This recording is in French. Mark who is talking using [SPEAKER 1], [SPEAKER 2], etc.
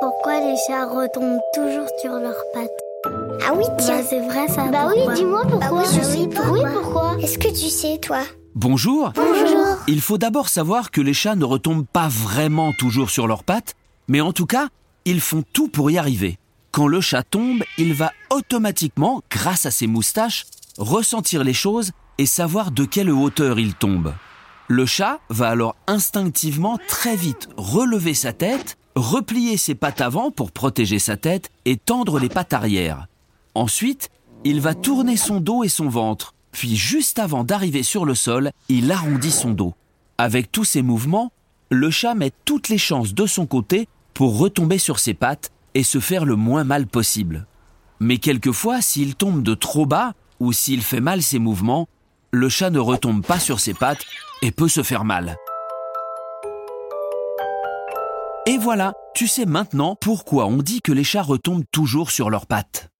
[SPEAKER 1] Pourquoi les chats retombent toujours sur leurs pattes
[SPEAKER 2] Ah oui, tiens.
[SPEAKER 1] Bah, c'est vrai ça.
[SPEAKER 2] Bah oui,
[SPEAKER 1] pourquoi
[SPEAKER 2] dis-moi pourquoi.
[SPEAKER 1] Bah oui, je sais pourquoi.
[SPEAKER 2] Oui, pourquoi Est-ce que tu sais, toi
[SPEAKER 3] Bonjour
[SPEAKER 2] Bonjour.
[SPEAKER 3] Il faut d'abord savoir que les chats ne retombent pas vraiment toujours sur leurs pattes, mais en tout cas, ils font tout pour y arriver. Quand le chat tombe, il va automatiquement, grâce à ses moustaches, ressentir les choses et savoir de quelle hauteur il tombe. Le chat va alors instinctivement très vite relever sa tête, replier ses pattes avant pour protéger sa tête et tendre les pattes arrière. Ensuite, il va tourner son dos et son ventre, puis juste avant d'arriver sur le sol, il arrondit son dos. Avec tous ces mouvements, le chat met toutes les chances de son côté pour retomber sur ses pattes et se faire le moins mal possible. Mais quelquefois, s'il tombe de trop bas ou s'il fait mal ses mouvements, le chat ne retombe pas sur ses pattes et peut se faire mal. Et voilà, tu sais maintenant pourquoi on dit que les chats retombent toujours sur leurs pattes.